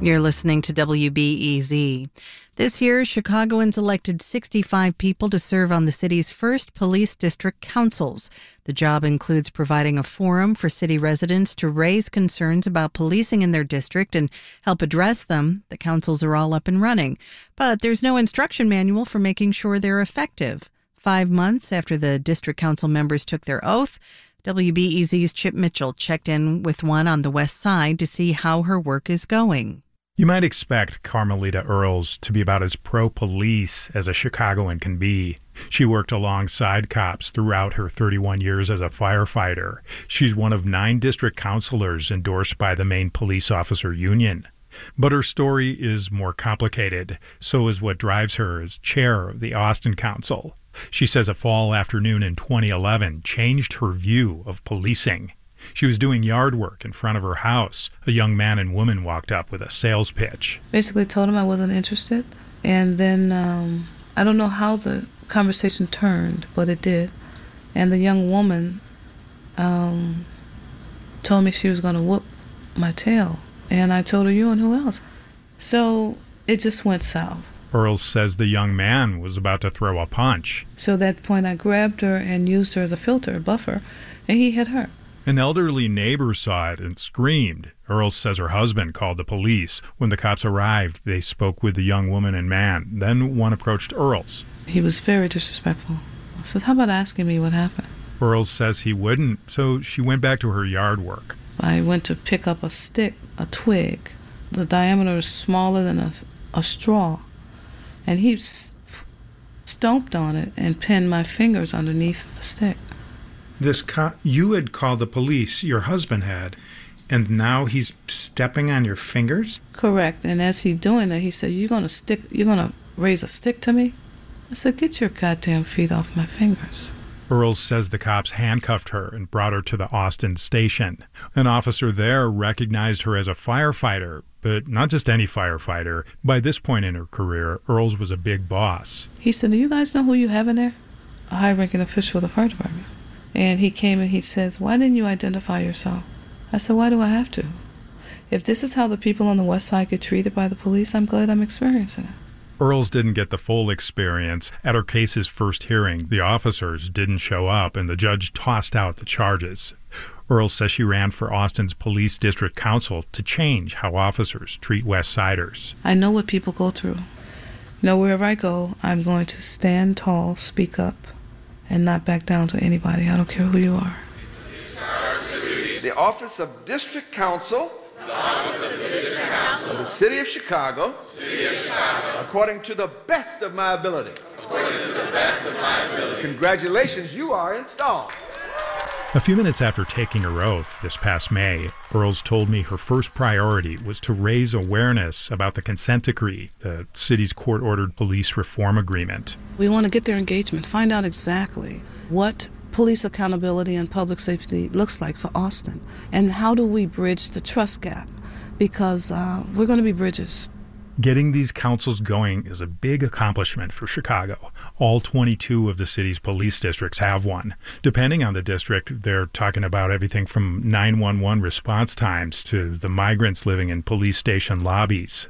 You're listening to WBEZ. This year, Chicagoans elected 65 people to serve on the city's first police district councils. The job includes providing a forum for city residents to raise concerns about policing in their district and help address them. The councils are all up and running, but there's no instruction manual for making sure they're effective. Five months after the district council members took their oath, WBEZ's Chip Mitchell checked in with one on the west side to see how her work is going. You might expect Carmelita Earls to be about as pro police as a Chicagoan can be. She worked alongside cops throughout her 31 years as a firefighter. She's one of nine district councilors endorsed by the main Police Officer Union. But her story is more complicated. So is what drives her as chair of the Austin Council. She says a fall afternoon in 2011 changed her view of policing. She was doing yard work in front of her house. A young man and woman walked up with a sales pitch. Basically, told him I wasn't interested. And then um, I don't know how the conversation turned, but it did. And the young woman um, told me she was going to whoop my tail. And I told her, You and who else? So it just went south. Earls says the young man was about to throw a punch. So at that point, I grabbed her and used her as a filter, a buffer, and he hit her. An elderly neighbor saw it and screamed. Earls says her husband called the police. When the cops arrived, they spoke with the young woman and man. Then one approached Earls. He was very disrespectful. I said, How about asking me what happened? Earls says he wouldn't, so she went back to her yard work. I went to pick up a stick, a twig. The diameter is smaller than a, a straw. And he stomped on it and pinned my fingers underneath the stick this co- you had called the police, your husband had, and now he's stepping on your fingers? Correct. And as he's doing that, he said, "You're gonna stick. You're gonna raise a stick to me." I said, "Get your goddamn feet off my fingers." Earls says the cops handcuffed her and brought her to the Austin station. An officer there recognized her as a firefighter, but not just any firefighter. By this point in her career, Earls was a big boss. He said, Do you guys know who you have in there? A high ranking official of the fire department. And he came and he says, Why didn't you identify yourself? I said, Why do I have to? If this is how the people on the West Side get treated by the police, I'm glad I'm experiencing it. Earls didn't get the full experience. At her case's first hearing, the officers didn't show up and the judge tossed out the charges. Earls says she ran for Austin's Police District Council to change how officers treat West Siders. I know what people go through. You know, wherever I go, I'm going to stand tall, speak up, and not back down to anybody. I don't care who you are. The office of District Council. of, the City of Chicago. According to the best of my ability. Congratulations, you are installed. A few minutes after taking her oath this past May, Earls told me her first priority was to raise awareness about the consent decree, the city's court ordered police reform agreement. We want to get their engagement, find out exactly what police accountability and public safety looks like for Austin, and how do we bridge the trust gap because uh, we're going to be bridges. Getting these councils going is a big accomplishment for Chicago. All 22 of the city's police districts have one. Depending on the district, they're talking about everything from 911 response times to the migrants living in police station lobbies.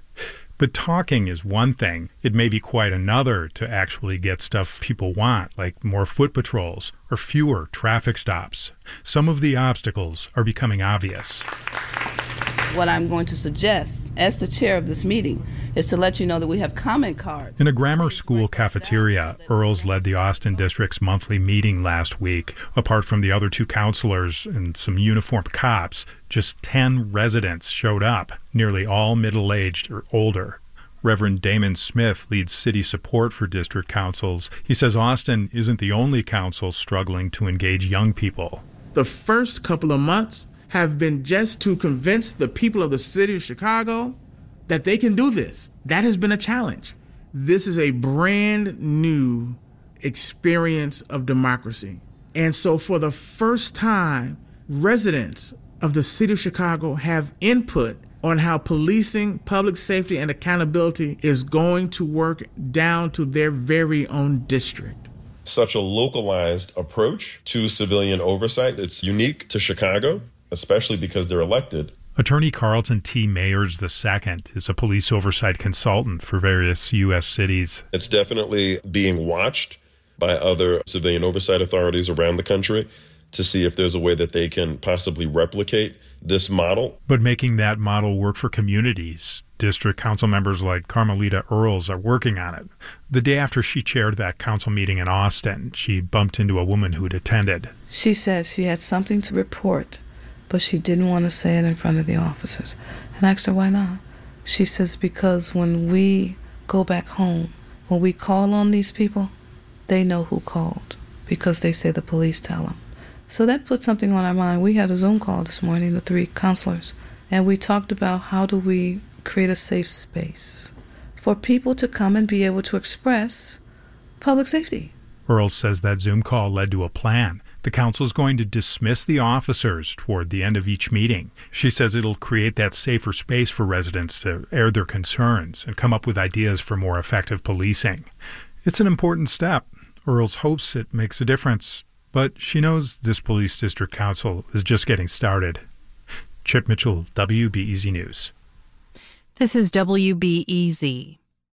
But talking is one thing. It may be quite another to actually get stuff people want, like more foot patrols or fewer traffic stops. Some of the obstacles are becoming obvious what I'm going to suggest as the chair of this meeting is to let you know that we have comment cards. In a grammar school cafeteria, Earls led the Austin District's monthly meeting last week. Apart from the other two councilors and some uniformed cops, just 10 residents showed up, nearly all middle aged or older. Reverend Damon Smith leads city support for district councils. He says Austin isn't the only council struggling to engage young people. The first couple of months, have been just to convince the people of the city of Chicago that they can do this. That has been a challenge. This is a brand new experience of democracy. And so, for the first time, residents of the city of Chicago have input on how policing, public safety, and accountability is going to work down to their very own district. Such a localized approach to civilian oversight, it's unique to Chicago especially because they're elected. Attorney Carlton T. Mayers II is a police oversight consultant for various U.S. cities. It's definitely being watched by other civilian oversight authorities around the country to see if there's a way that they can possibly replicate this model. But making that model work for communities, district council members like Carmelita Earls are working on it. The day after she chaired that council meeting in Austin, she bumped into a woman who'd attended. She said she had something to report, but she didn't want to say it in front of the officers. And I asked her why not. She says because when we go back home, when we call on these people, they know who called because they say the police tell them. So that put something on our mind. We had a Zoom call this morning, the three councilors, and we talked about how do we create a safe space for people to come and be able to express public safety. Earl says that Zoom call led to a plan. The council is going to dismiss the officers toward the end of each meeting. She says it'll create that safer space for residents to air their concerns and come up with ideas for more effective policing. It's an important step. Earls hopes it makes a difference, but she knows this police district council is just getting started. Chip Mitchell, WBEZ News. This is WBEZ.